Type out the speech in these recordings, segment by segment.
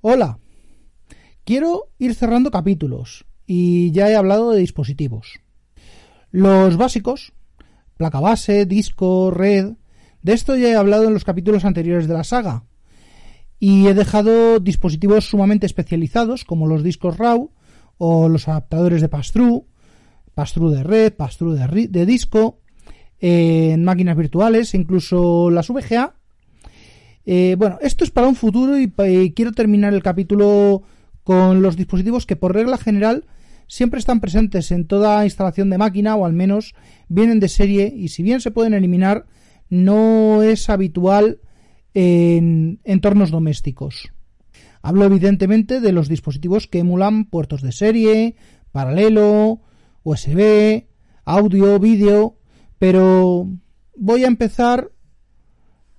Hola. Quiero ir cerrando capítulos y ya he hablado de dispositivos. Los básicos, placa base, disco, red, de esto ya he hablado en los capítulos anteriores de la saga. Y he dejado dispositivos sumamente especializados como los discos RAW o los adaptadores de pass-through, de red, pass-through de, disco, en máquinas virtuales, incluso las VGA eh, bueno, esto es para un futuro y, quiero terminar el capítulo con los dispositivos que por regla general siempre están presentes en toda instalación de máquina o al menos vienen de serie y si bien se pueden eliminar no es habitual en entornos domésticos. Hablo evidentemente de los dispositivos que emulan puertos de serie, paralelo, USB, audio, vídeo, pero voy a empezar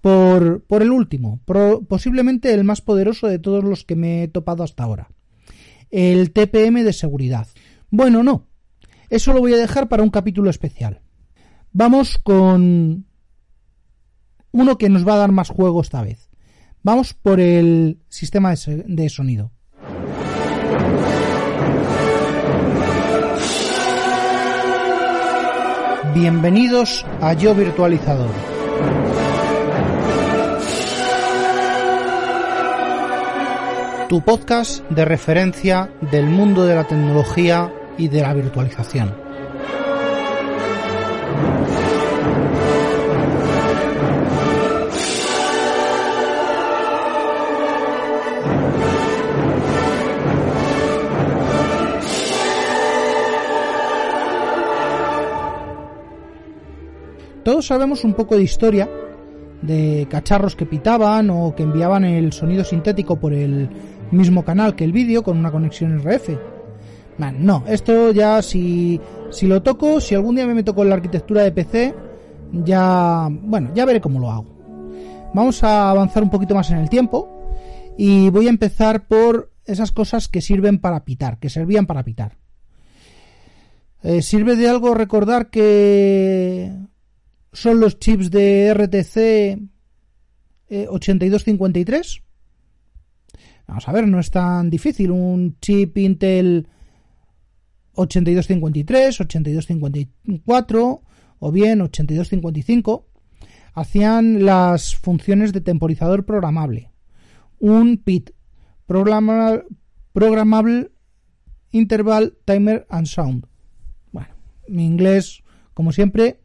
por, el último, posiblemente el más poderoso de todos los que me he topado hasta ahora. El TPM de seguridad. Bueno, no. Eso lo voy a dejar para un capítulo especial. Vamos con uno que nos va a dar más juego esta vez. Vamos por el sistema de sonido. Bienvenidos a Yo Virtualizador. Tu podcast de referencia del mundo de la tecnología y de la virtualización. Todos sabemos un poco de historia de cacharros que pitaban o que enviaban el sonido sintético por el mismo canal que el vídeo con una conexión RF. no, esto ya si, si lo toco, si algún día me meto con la arquitectura de PC, ya, bueno, ya veré cómo lo hago. Vamos a avanzar un poquito más en el tiempo y voy a empezar por esas cosas que sirven para pitar, que servían para pitar. Eh, ¿Sirve de algo recordar que son los chips de RTC 8253? Vamos a ver, no es tan difícil. Un chip Intel 8253, 8254 o bien 8255 hacían las funciones de temporizador programable. Un PIT, programable Interval Timer and Sound. Bueno, mi inglés, como siempre,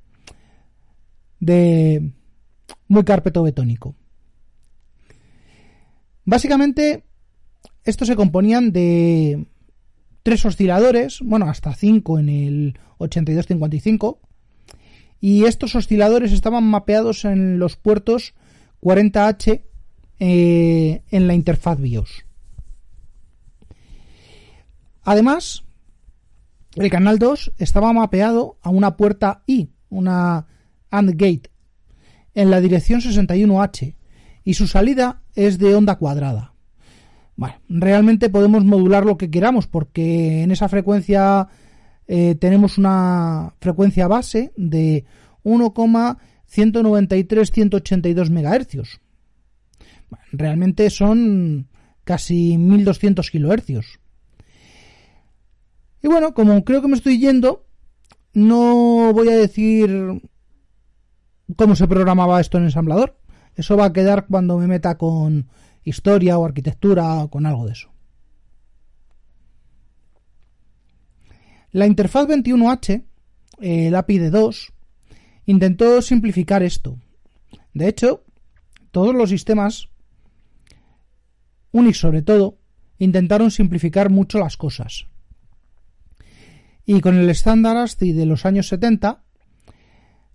de muy carpeto betónico. Básicamente, estos se componían de tres osciladores, bueno, hasta cinco en el 8255, y estos osciladores estaban mapeados en los puertos 40H eh, en la interfaz BIOS. Además, el canal 2 estaba mapeado a una puerta I, una AND gate, en la dirección 61H, y su salida es de onda cuadrada. Bueno, realmente podemos modular lo que queramos porque en esa frecuencia eh, tenemos una frecuencia base de 1,193-182 MHz. realmente son casi 1200 kHz. Y bueno, como creo que me estoy yendo, no voy a decir cómo se programaba esto en ensamblador. Eso va a quedar cuando me meta con historia o arquitectura o con algo de eso. La interfaz 21H, el API de 2, intentó simplificar esto. De hecho, todos los sistemas, Unix sobre todo, intentaron simplificar mucho las cosas. Y con el estándar ASCII de los años 70,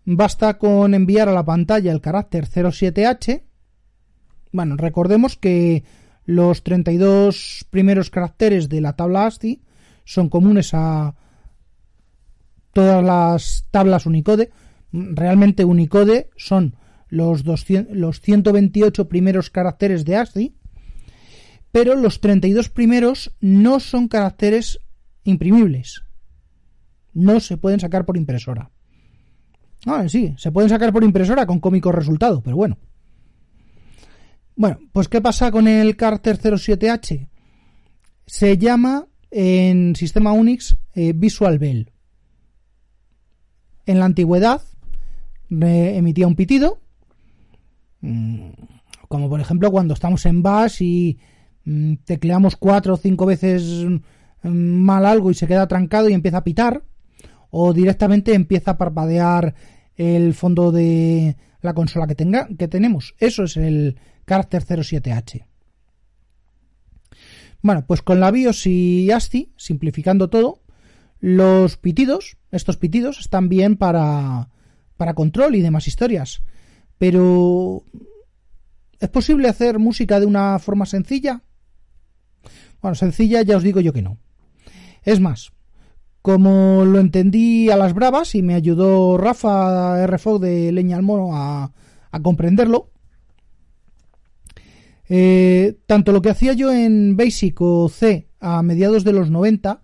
basta con enviar a la pantalla el carácter 07H bueno, recordemos que los 32 primeros caracteres de la tabla ASCII son comunes a todas las tablas Unicode. Realmente Unicode son los, 200, los 128 primeros caracteres de ASCII, pero los 32 primeros no son caracteres imprimibles. No se pueden sacar por impresora. Ah, sí, se pueden sacar por impresora con cómico resultado, pero bueno. Bueno, pues ¿qué pasa con el Carter 07H? Se llama en sistema Unix eh, Visual Bell. En la antigüedad emitía un pitido, mm, como por ejemplo cuando estamos en Bash y mm, tecleamos cuatro o cinco veces mm, mal algo y se queda trancado y empieza a pitar, o directamente empieza a parpadear el fondo de la consola que, tenga, que tenemos. Eso es el Carter 07H. Bueno, pues con la BIOS y ASCII, simplificando todo, los pitidos, estos pitidos están bien para, para control y demás historias. Pero ¿es posible hacer música de una forma sencilla? Bueno, sencilla ya os digo yo que no. Es más, como lo entendí a las bravas y me ayudó Rafa RFO de Leña al Mono a, comprenderlo, eh, tanto lo que hacía yo en Basic o C a mediados de los 90,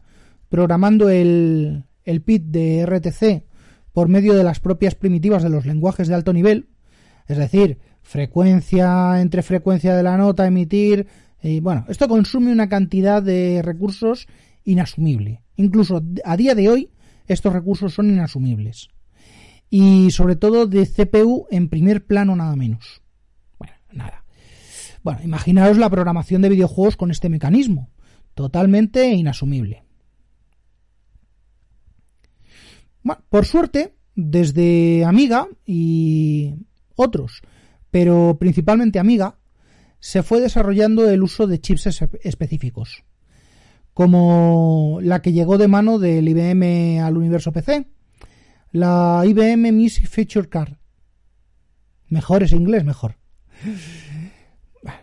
programando el, el PIT de RTC por medio de las propias primitivas de los lenguajes de alto nivel, es decir, frecuencia entre frecuencia de la nota, emitir, y bueno, esto consume una cantidad de recursos inasumible. Incluso a día de hoy estos recursos son inasumibles. Y sobre todo de CPU en primer plano nada menos. Bueno, imaginaros la programación de videojuegos con este mecanismo. Totalmente inasumible. Por suerte, desde Amiga y otros, pero principalmente Amiga, se fue desarrollando el uso de chips específicos como la que llegó de mano del IBM al universo PC, la IBM Music Feature Card. Mejor es inglés, mejor.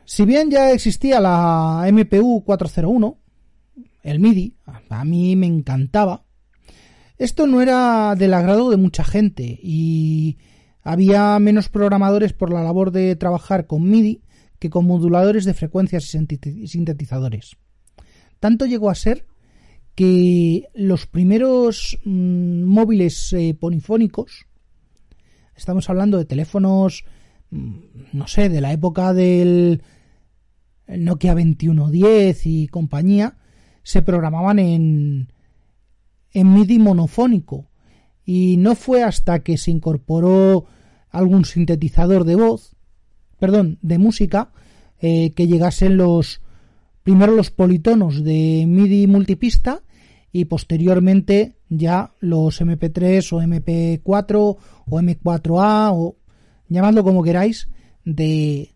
Si bien ya existía la MPU 401, el MIDI, a mí me encantaba, esto no era del agrado de mucha gente y había menos programadores por la labor de trabajar con MIDI que con moduladores de frecuencias y sintetizadores. Tanto llegó a ser que los primeros mm, móviles eh, polifónicos, estamos hablando de teléfonos, no sé, de la época del Nokia 2110 y compañía, se programaban en, en MIDI monofónico. Y no fue hasta que se incorporó algún sintetizador de voz, perdón, de música, eh, que llegasen los primero los politonos de MIDI multipista y posteriormente ya los MP3 o MP4 o M4A o llamadlo como queráis de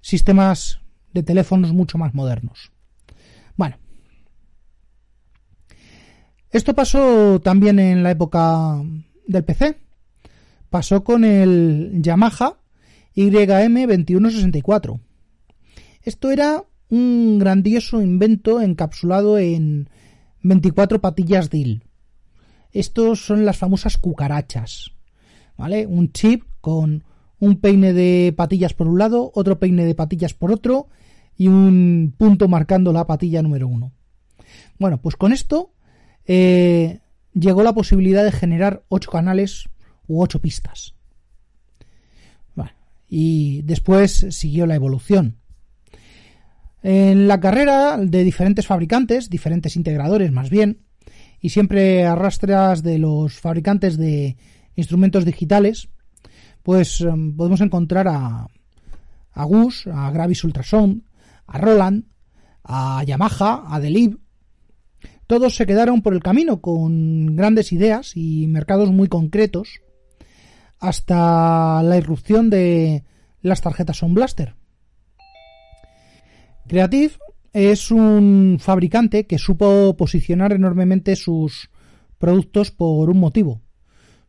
sistemas de teléfonos mucho más modernos. Bueno, esto pasó también en la época del PC. Pasó con el Yamaha YM2164. Esto era un grandioso invento encapsulado en 24 patillas DIL. Estos son las famosas cucarachas. ¿Vale? Un chip con un peine de patillas por un lado, otro peine de patillas por otro y un punto marcando la patilla número uno. Bueno, pues con esto eh, llegó la posibilidad de generar 8 canales u 8 pistas. y después siguió la evolución. En la carrera de diferentes fabricantes, diferentes integradores más bien, y siempre arrastras de los fabricantes de instrumentos digitales, pues em, podemos encontrar a, a Gus, a Gravis Ultrasound, a Roland, a Yamaha, a Delib. Todos se quedaron por el camino con grandes ideas y mercados muy concretos hasta la irrupción de las tarjetas Sound Blaster. Creative es un fabricante que supo posicionar enormemente sus productos por un motivo.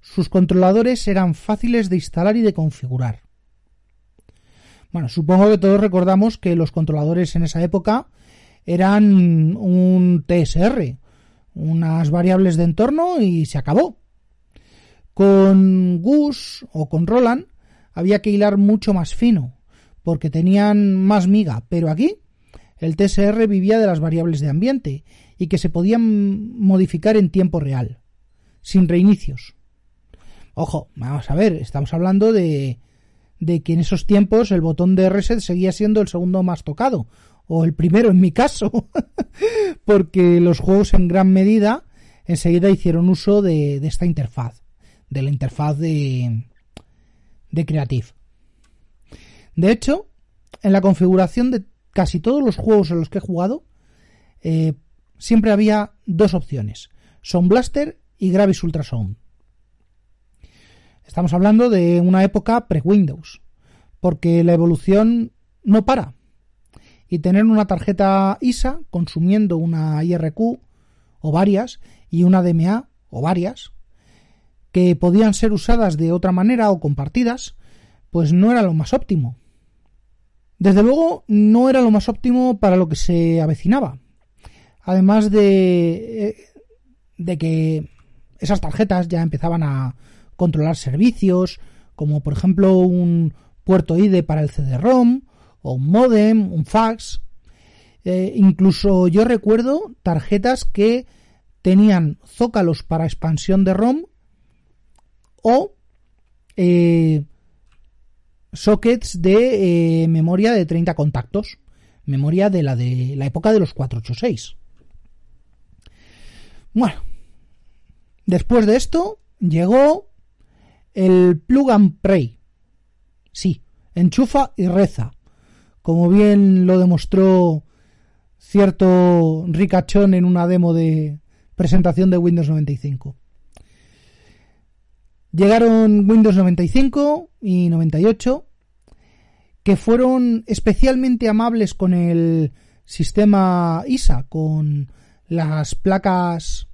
Sus controladores eran fáciles de instalar y de configurar. Bueno, supongo que todos recordamos que los controladores en esa época eran un TSR, unas variables de entorno y se acabó. Con Gus o con Roland había que hilar mucho más fino, porque tenían más miga, pero aquí el TSR vivía de las variables de ambiente y que se podían modificar en tiempo real, sin reinicios. Ojo, vamos a ver, estamos hablando de, de que en esos tiempos el botón de reset seguía siendo el segundo más tocado, o el primero en mi caso, porque los juegos en gran medida enseguida hicieron uso de, de esta interfaz, de la interfaz de, de Creative. De hecho, en la configuración de casi todos los juegos en los que he jugado, eh, siempre había dos opciones, Sound Blaster y Gravis Ultrasound. Estamos hablando de una época pre-Windows, porque la evolución no para. Y tener una tarjeta ISA consumiendo una IRQ o varias y una DMA o varias, que podían ser usadas de otra manera o compartidas, pues no era lo más óptimo. Desde luego no era lo más óptimo para lo que se avecinaba. Además de, eh, de que esas tarjetas ya empezaban a controlar servicios, como por ejemplo un puerto IDE para el CD-ROM, o un modem, un fax. Eh, incluso yo recuerdo tarjetas que tenían zócalos para expansión de ROM o eh, sockets de eh, memoria de 30 contactos, memoria de la de la época de los 486. Bueno, después de esto llegó el plug and pray. Sí, enchufa y reza, como bien lo demostró cierto ricachón en una demo de presentación de Windows 95. Llegaron Windows 95 y 98, que fueron especialmente amables con el sistema ISA, con las placas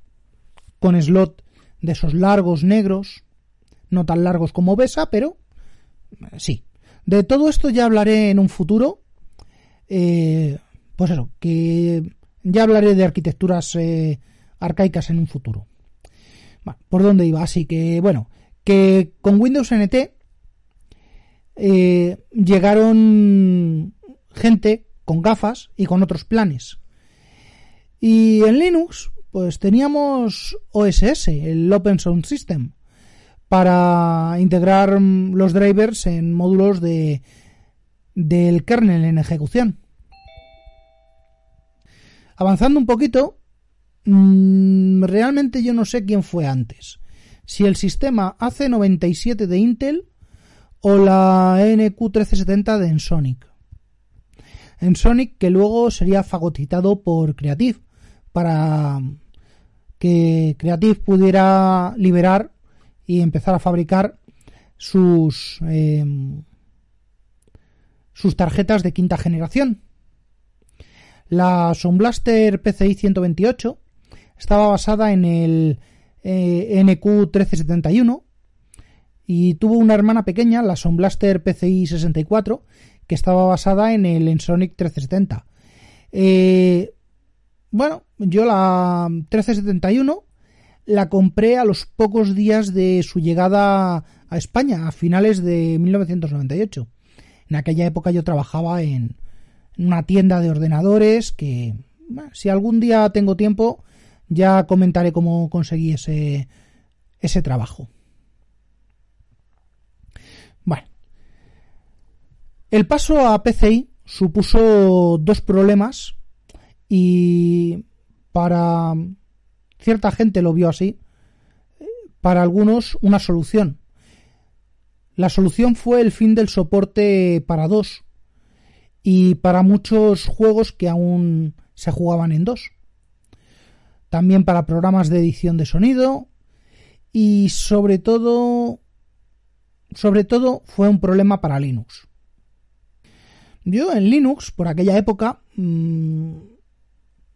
con slot de esos largos negros, no tan largos como BESA, pero eh, sí. De todo esto ya hablaré en un futuro. Eh, pues eso, que ya hablaré de arquitecturas eh, arcaicas en un futuro. ¿Por dónde iba? Así que, bueno, que con Windows NT llegaron gente con gafas y con otros planes. Y en Linux, pues teníamos OSS, el Open Sound System, para integrar los drivers en módulos de, del kernel en ejecución. Avanzando un poquito, mm, realmente yo no sé quién fue antes si el sistema AC97 de Intel o la NQ1370 de Ensonic. Ensonic que luego sería fagocitado por Creative para que Creative pudiera liberar y empezar a fabricar sus em, sus tarjetas de quinta generación. La Sound Blaster PCI 128 estaba basada en el eh, NQ1371 y tuvo una hermana pequeña, la Sound Blaster PCI 64, que estaba basada en el Ensonic 1370. Eh, bueno, yo la 1371 la compré a los pocos días de su llegada a España, a finales de 1998. En aquella época yo trabajaba en una tienda de ordenadores que, si algún día tengo tiempo, ya comentaré cómo conseguí ese, ese trabajo. Bueno. El paso a PCI supuso dos problemas y para cierta gente lo vio así, para algunos una solución. La solución fue el fin del soporte para dos y para muchos juegos que aún se jugaban en dos también para programas de edición de sonido y sobre todo sobre todo fue un problema para Linux. Yo en Linux por aquella época mm,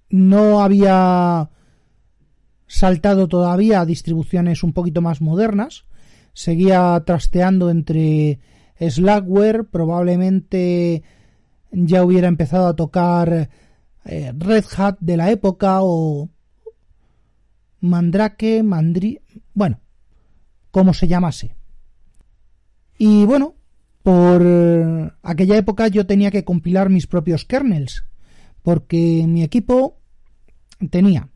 no había saltado todavía a distribuciones un poquito más modernas, seguía trasteando entre Slackware, probablemente ya hubiera empezado a tocar eh, Red Hat de la época o Mandrake, Mandri, bueno, como se llamase. Y bueno, por aquella época yo tenía que compilar mis propios kernels, porque mi equipo tenía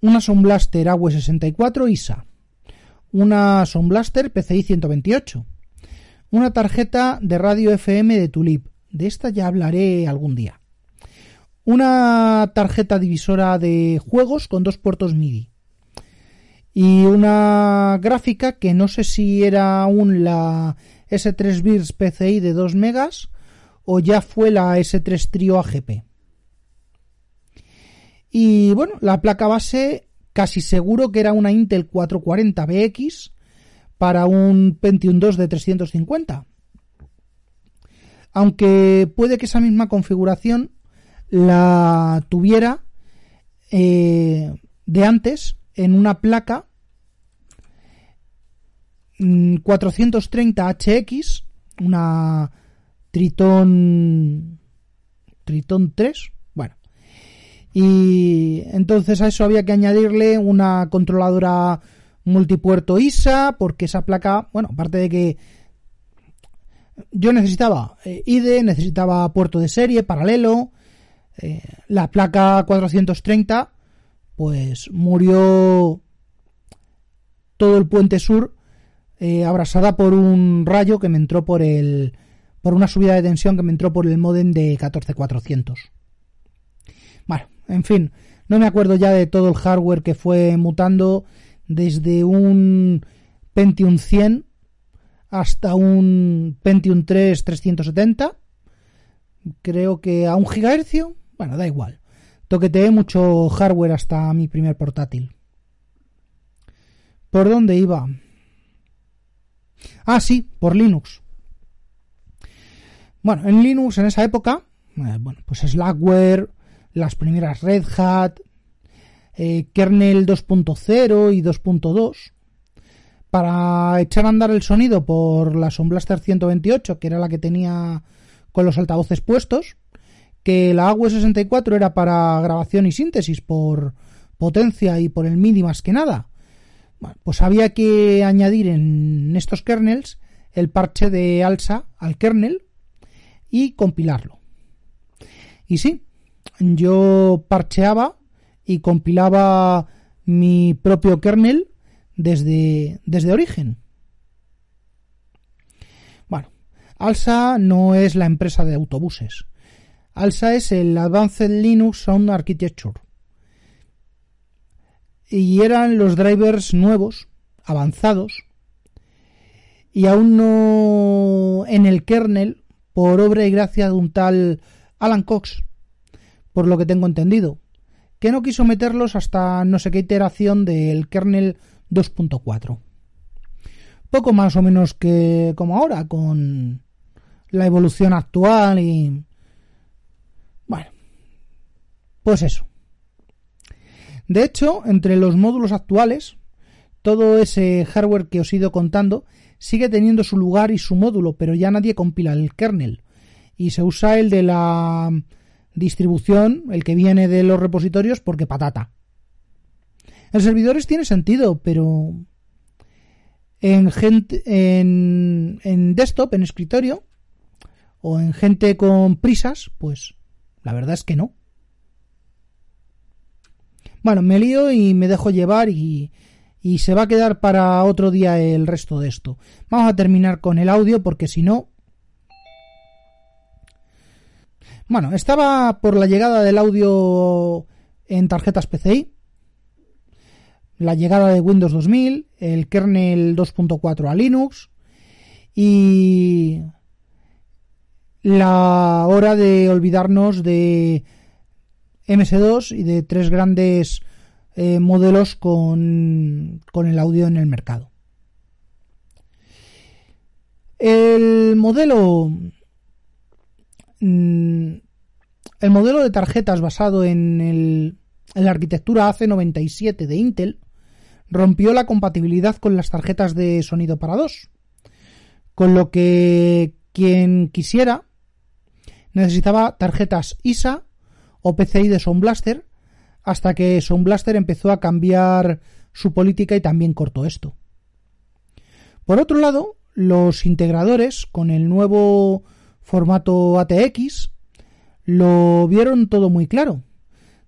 una Sound Blaster AW64 ISA, una Sound Blaster PCI 128, una tarjeta de radio FM de Tulip, de esta ya hablaré algún día, una tarjeta divisora de juegos con dos puertos MIDI. Y una gráfica que no sé si era aún la S3 Birs PCI de 2 megas o ya fue la S3 Trio AGP. Y bueno, la placa base casi seguro que era una Intel 440BX para un Pentium 2 de 350. Aunque puede que esa misma configuración la tuviera eh, de antes en una placa 430 mm, una Triton Triton 3, bueno. Y entonces a eso había que añadirle una controladora multipuerto ISA, porque esa placa, bueno, aparte de que yo necesitaba eh, IDE, necesitaba puerto de serie, paralelo, eh, la placa 430, pues murió todo el puente sur eh, abrasada por un rayo que me entró por el por una subida de tensión que me entró por el modem de 14400. Bueno, en fin, no me acuerdo ya de todo el hardware que fue mutando desde un Pentium 100 hasta un Pentium 3 370. Creo que a un gigahercio. Bueno, da igual. Toqueteé mucho hardware hasta mi primer portátil. ¿Por dónde iba? Ah, sí, por Linux. Bueno, en Linux en esa época, eh, bueno, pues Slackware, las primeras Red Hat, eh, kernel 2.0 y 2.2, para echar a andar el sonido por la Sound Blaster 128, que era la que tenía con los altavoces puestos, que la AW64 era para grabación y síntesis por potencia y por el MIDI más que nada. pues había que añadir en estos kernels el parche de ALSA al kernel y compilarlo. Y sí, yo parcheaba y compilaba mi propio kernel desde, desde origen. Bueno, ALSA no es la empresa de autobuses. ALSA es el Advanced Linux Sound Architecture. Y eran los drivers nuevos, avanzados, y aún no en el kernel por obra y gracia de un tal Alan Cox, por lo que tengo entendido, que no quiso meterlos hasta no sé qué iteración del kernel 2.4. Poco más o menos que como ahora, con la evolución actual y... Bueno, pues eso. De hecho, entre los módulos actuales, todo ese hardware que os he ido contando sigue teniendo su lugar y su módulo, pero ya nadie compila el kernel. Y se usa el de la distribución, el que viene de los repositorios, porque patata. En servidores tiene sentido, pero en gente en, en desktop, en escritorio, o en gente con prisas, pues la verdad es que no. Bueno, me lío y me dejo llevar y, y se va a quedar para otro día el resto de esto. Vamos a terminar con el audio porque si no... Bueno, estaba por la llegada del audio en tarjetas PCI, la llegada de Windows 2000, el kernel 2.4 a Linux y la hora de olvidarnos de MS2 y de tres grandes eh, modelos con, con el audio en el mercado. El modelo mm, el modelo de tarjetas basado en, el, en la arquitectura AC97 de Intel rompió la compatibilidad con las tarjetas de sonido para dos, con lo que quien quisiera necesitaba tarjetas ISA o PCI de Sound Blaster hasta que Sound Blaster empezó a cambiar su política y también cortó esto. Por otro lado, los integradores con el nuevo formato ATX lo vieron todo muy claro.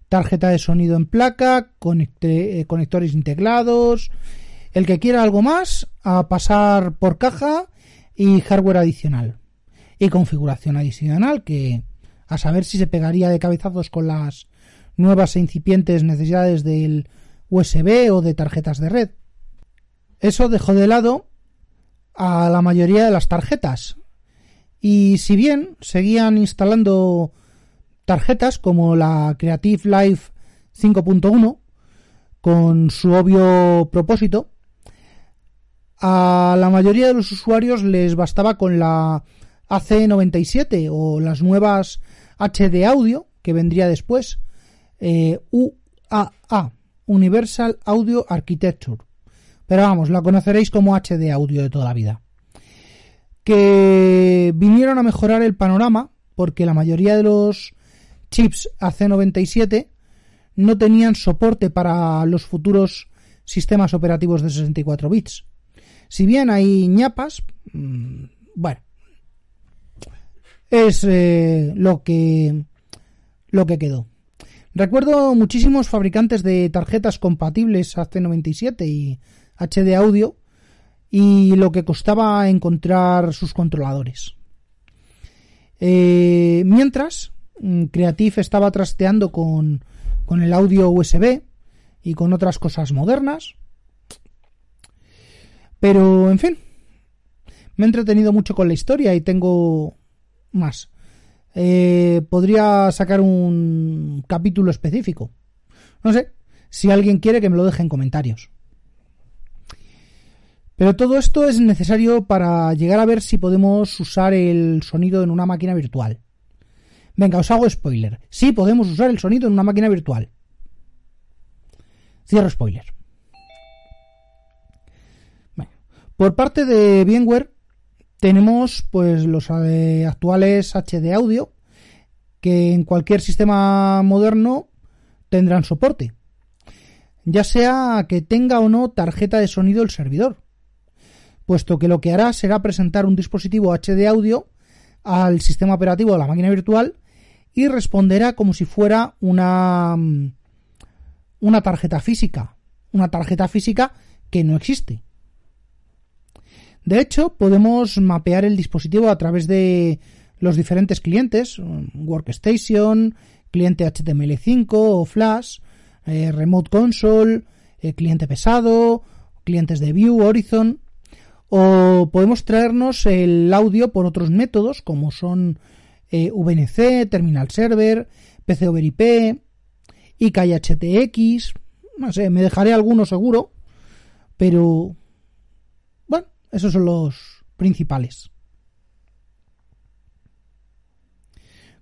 Tarjeta de sonido en placa, eh, conectores integrados, el que quiera algo más, a pasar por caja y hardware adicional. Y configuración adicional que a saber si se pegaría de cabezazos con las nuevas e incipientes necesidades del USB o de tarjetas de red. Eso dejó de lado a la mayoría de las tarjetas. Y si bien seguían instalando tarjetas como la Creative Life 5.1 con su obvio propósito, a la mayoría de los usuarios les bastaba con la AC97 o las nuevas HD Audio que vendría después, eh, UAA, Universal Audio Architecture. Pero vamos, la conoceréis como HD Audio de toda la vida. Que vinieron a mejorar el panorama porque la mayoría de los chips AC97 no tenían soporte para los futuros sistemas operativos de 64 bits. Si bien hay ñapas, mm, bueno, es eh, lo que lo que quedó. Recuerdo muchísimos fabricantes de tarjetas compatibles AC97 y HD audio y lo que costaba encontrar sus controladores. Eh, mientras, mm, Creative estaba trasteando con, con el audio USB y con otras cosas modernas. Pero, en fin, me he entretenido mucho con la historia y tengo más. Eh, podría sacar un capítulo específico. No sé, si alguien quiere que me lo deje en comentarios. Pero todo esto es necesario para llegar a ver si podemos usar el sonido en una máquina virtual. Venga, os hago spoiler. Sí podemos usar el sonido en una máquina virtual. Cierro spoiler. por parte de VMware tenemos pues los eh, actuales HD audio que en cualquier sistema moderno tendrán soporte, ya sea que tenga o no tarjeta de sonido el servidor, puesto que lo que hará será presentar un dispositivo HD audio al sistema operativo de la máquina virtual y responderá como si fuera una una tarjeta física, una tarjeta física que no existe. De hecho, podemos mapear el dispositivo a través de los diferentes clientes, Workstation, cliente HTML5 o Flash, eh, Remote Console, eh, cliente pesado, clientes de View, Horizon, o podemos traernos el audio por otros métodos como son eh, VNC, Terminal Server, PC over IP, IKHTX, no sé, me dejaré alguno seguro, pero esos son los principales.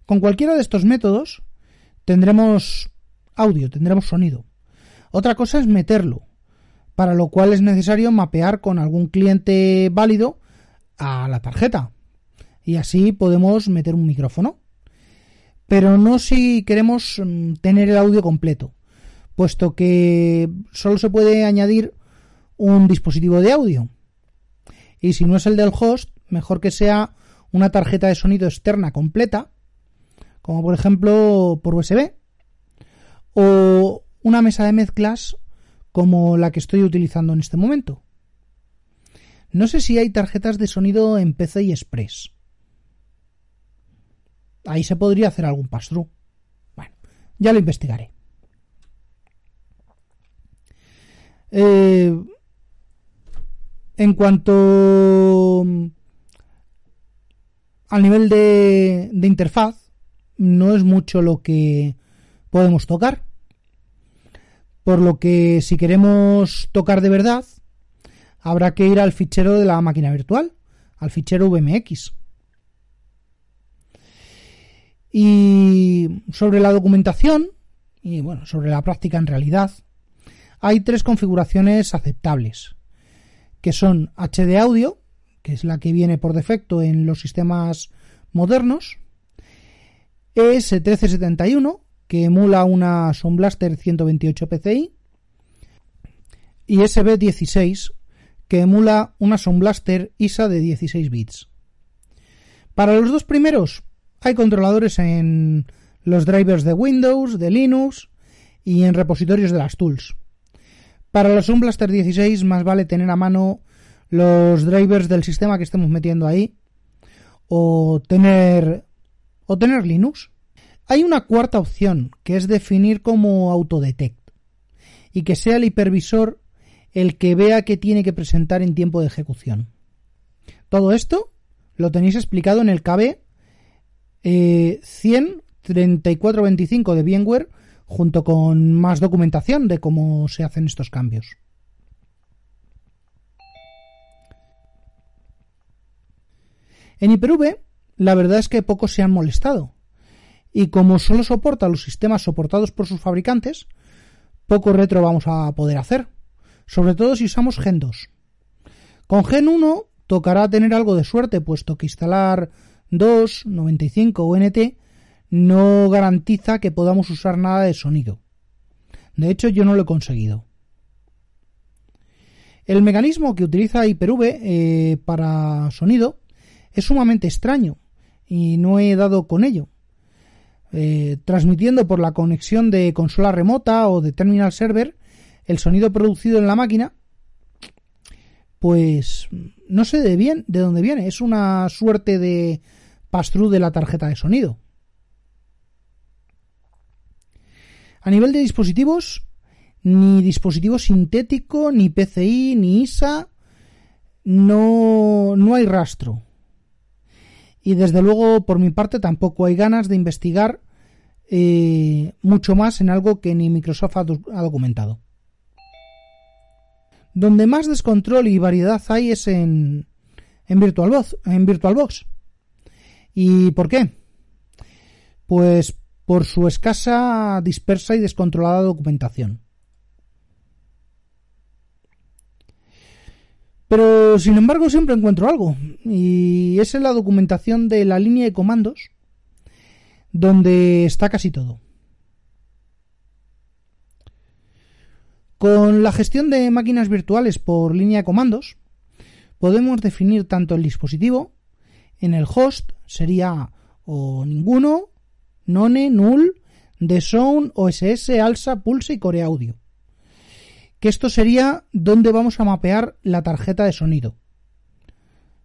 Con cualquiera de estos métodos tendremos audio, tendremos sonido. Otra cosa es meterlo, para lo cual es necesario mapear con algún cliente válido a la tarjeta. Y así podemos meter un micrófono. Pero no si queremos mm, tener el audio completo, puesto que solo se puede añadir un dispositivo de audio y si no es el del host, mejor que sea una tarjeta de sonido externa completa, como por ejemplo por USB, o una mesa de mezclas como la que estoy utilizando en este momento. No sé si hay tarjetas de sonido en y Express. Ahí se podría hacer algún pass-through. Bueno, ya lo investigaré. Eh, en cuanto mm, al nivel de, interfaz, no es mucho lo que podemos tocar. Por lo que si queremos tocar de verdad, habrá que ir al fichero de la máquina virtual, al fichero VMX. Y sobre la documentación, y bueno, sobre la práctica en realidad, hay tres configuraciones aceptables que son HD audio, que es la que viene por defecto en los sistemas modernos, ES1371, que emula una Sound Blaster 128 PCI, y SB16, que emula una Sound Blaster ISA de 16 bits. Para los dos primeros hay controladores en los drivers de Windows, de Linux y en repositorios de las tools. Para los Sound Blaster 16 más vale tener a mano los drivers del sistema que estemos metiendo ahí o tener o tener Linux. Hay una cuarta opción que es definir como autodetect y que sea el hipervisor el que vea que tiene que presentar en tiempo de ejecución. Todo esto lo tenéis explicado en el KB eh, 1003425 de VMware junto con más documentación de cómo se hacen estos cambios. En Hyper-V, la verdad es que pocos se han molestado. Y como solo soporta los sistemas soportados por sus fabricantes, poco retro vamos a poder hacer, sobre todo si usamos Gen 2. Con Gen 1 tocará tener algo de suerte, puesto que instalar 2, 95 o NT no garantiza que podamos usar nada de sonido. De hecho, yo no lo he conseguido. El mecanismo que utiliza Hyper-V eh, para sonido es sumamente extraño y no he dado con ello. Eh, transmitiendo por la conexión de consola remota o de terminal server el sonido producido en la máquina, pues no sé de bien de dónde viene. Es una suerte de pass-through de la tarjeta de sonido. A nivel de dispositivos, ni dispositivo sintético, ni PCI, ni ISA, no, no hay rastro y desde luego por mi parte tampoco hay ganas de investigar eh, mucho más en algo que ni Microsoft ha, documentado. Donde más descontrol y variedad hay es en, en, VirtualBox, en VirtualBox. ¿Y por qué? Pues por su escasa, dispersa y descontrolada documentación. Pero sin embargo siempre encuentro algo, y es en la documentación de la línea de comandos, donde está casi todo. Con la gestión de máquinas virtuales por línea de comandos, podemos definir tanto el dispositivo, en el host sería o ninguno, none, null, de sound, OSS, alsa, pulse y core audio que esto sería donde vamos a mapear la tarjeta de sonido.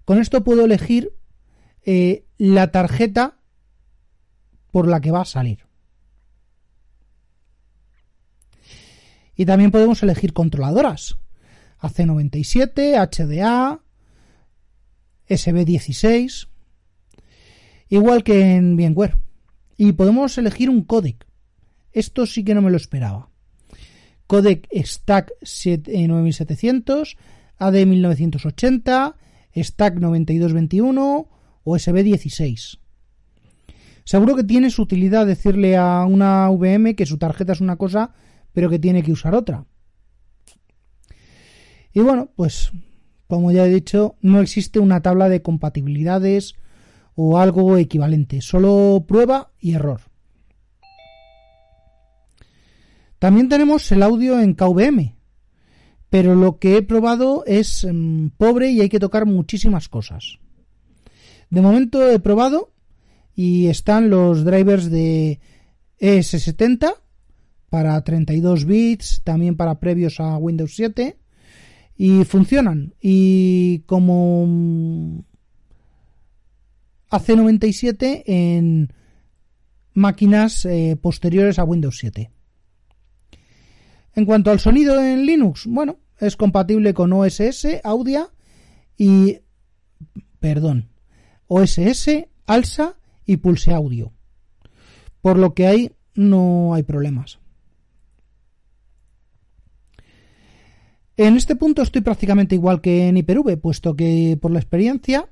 Con esto puedo elegir eh, la tarjeta por la que va a salir. Y también podemos elegir controladoras. AC97, HDA, SB16, igual que en VMware. Y podemos elegir un codec. Esto sí que no me lo esperaba codec Stack 9700, AD 1980, Stack 9221 o SB16. Seguro que tiene su utilidad decirle a una VM que su tarjeta es una cosa, pero que tiene que usar otra. Y bueno, pues como ya he dicho, no existe una tabla de compatibilidades o algo equivalente, solo prueba y error. También tenemos el audio en KVM, pero lo que he probado es mm, pobre y hay que tocar muchísimas cosas. De momento he probado y están los drivers de ES70 para 32 bits, también para previos a Windows 7 y funcionan. Y como mm, AC97 en máquinas eh, posteriores a Windows 7. En cuanto al sonido en Linux, bueno, es compatible con OSS, Audia y... perdón, OSS, Alsa y Pulse Audio. Por lo que ahí no hay problemas. En este punto estoy prácticamente igual que en Hyper-V, puesto que por la experiencia,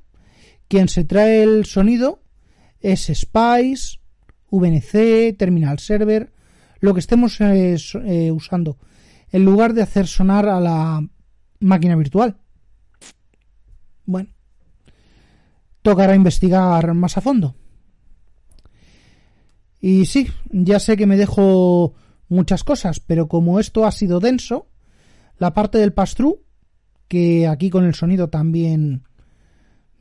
quien se trae el sonido es Spice, VNC, Terminal Server, lo que estemos eh, eh, usando, en lugar de hacer sonar a la máquina virtual. Bueno, tocará investigar más a fondo. Y sí, ya sé que me dejo muchas cosas, pero como esto ha sido denso, la parte del pass que aquí con el sonido también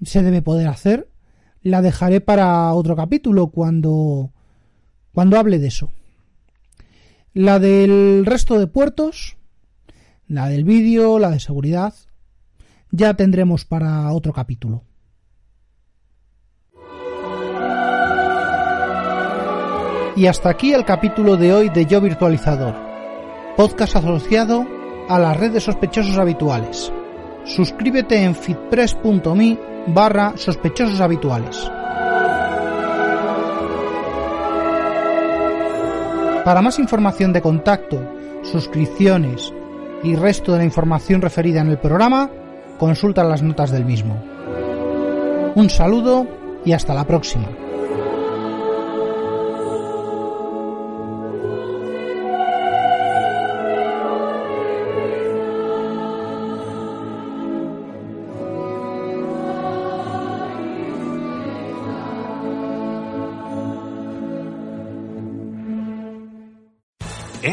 se debe poder hacer, la dejaré para otro capítulo cuando cuando hable de eso. La del resto de puertos, la del vídeo, la de seguridad, ya tendremos para otro capítulo. Y hasta aquí el capítulo de hoy de Yo Virtualizador, podcast asociado a la red de sospechosos habituales. Suscríbete en fitpress.me barra sospechosos habituales. Para más información de contacto, suscripciones y resto de la información referida en el programa, consulta las notas del mismo. Un saludo y hasta la próxima.